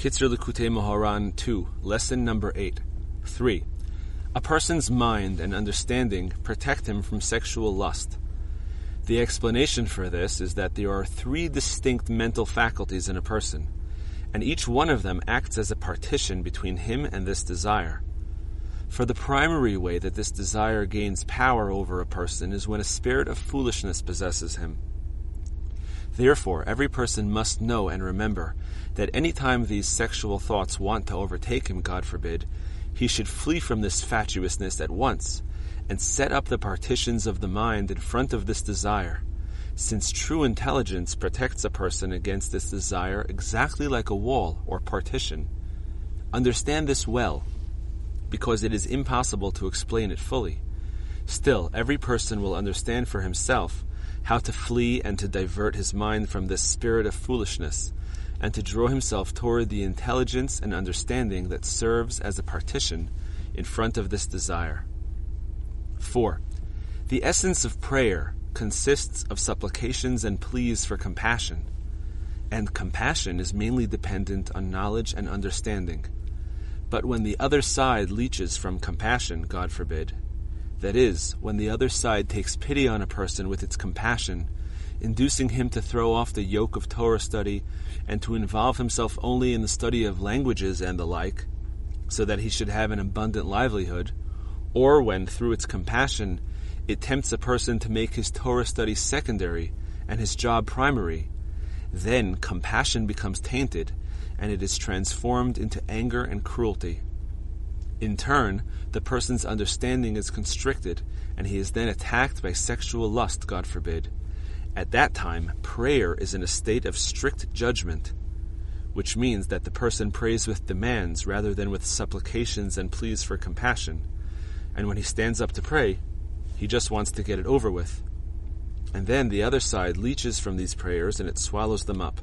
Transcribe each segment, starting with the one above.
Kitzur Likutei Moharan 2, lesson number 8. 3. A person's mind and understanding protect him from sexual lust. The explanation for this is that there are three distinct mental faculties in a person, and each one of them acts as a partition between him and this desire. For the primary way that this desire gains power over a person is when a spirit of foolishness possesses him. Therefore, every person must know and remember that any time these sexual thoughts want to overtake him, God forbid, he should flee from this fatuousness at once and set up the partitions of the mind in front of this desire, since true intelligence protects a person against this desire exactly like a wall or partition. Understand this well, because it is impossible to explain it fully. Still, every person will understand for himself how to flee and to divert his mind from this spirit of foolishness, and to draw himself toward the intelligence and understanding that serves as a partition in front of this desire. 4. The essence of prayer consists of supplications and pleas for compassion, and compassion is mainly dependent on knowledge and understanding. But when the other side leeches from compassion, God forbid, that is, when the other side takes pity on a person with its compassion, inducing him to throw off the yoke of Torah study and to involve himself only in the study of languages and the like, so that he should have an abundant livelihood, or when, through its compassion, it tempts a person to make his Torah study secondary and his job primary, then compassion becomes tainted and it is transformed into anger and cruelty. In turn, the person's understanding is constricted and he is then attacked by sexual lust, God forbid. At that time, prayer is in a state of strict judgment, which means that the person prays with demands rather than with supplications and pleas for compassion and when he stands up to pray, he just wants to get it over with. And then the other side leeches from these prayers and it swallows them up.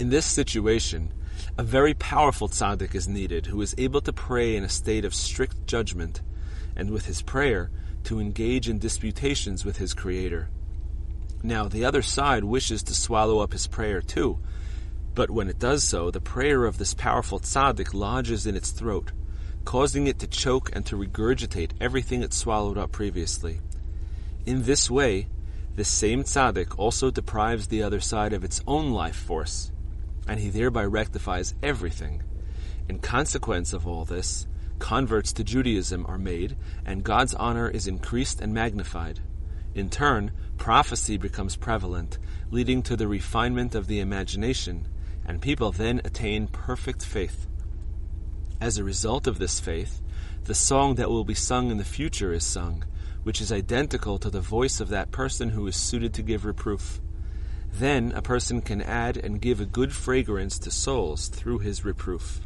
In this situation, a very powerful tzaddik is needed who is able to pray in a state of strict judgment and with his prayer to engage in disputations with his creator. Now, the other side wishes to swallow up his prayer too, but when it does so, the prayer of this powerful tzaddik lodges in its throat causing it to choke and to regurgitate everything it swallowed up previously. In this way, this same tzaddik also deprives the other side of its own life force, and he thereby rectifies everything. In consequence of all this, converts to Judaism are made, and God's honor is increased and magnified. In turn, prophecy becomes prevalent, leading to the refinement of the imagination, and people then attain perfect faith. As a result of this faith, the song that will be sung in the future is sung, which is identical to the voice of that person who is suited to give reproof. Then a person can add and give a good fragrance to souls through his reproof.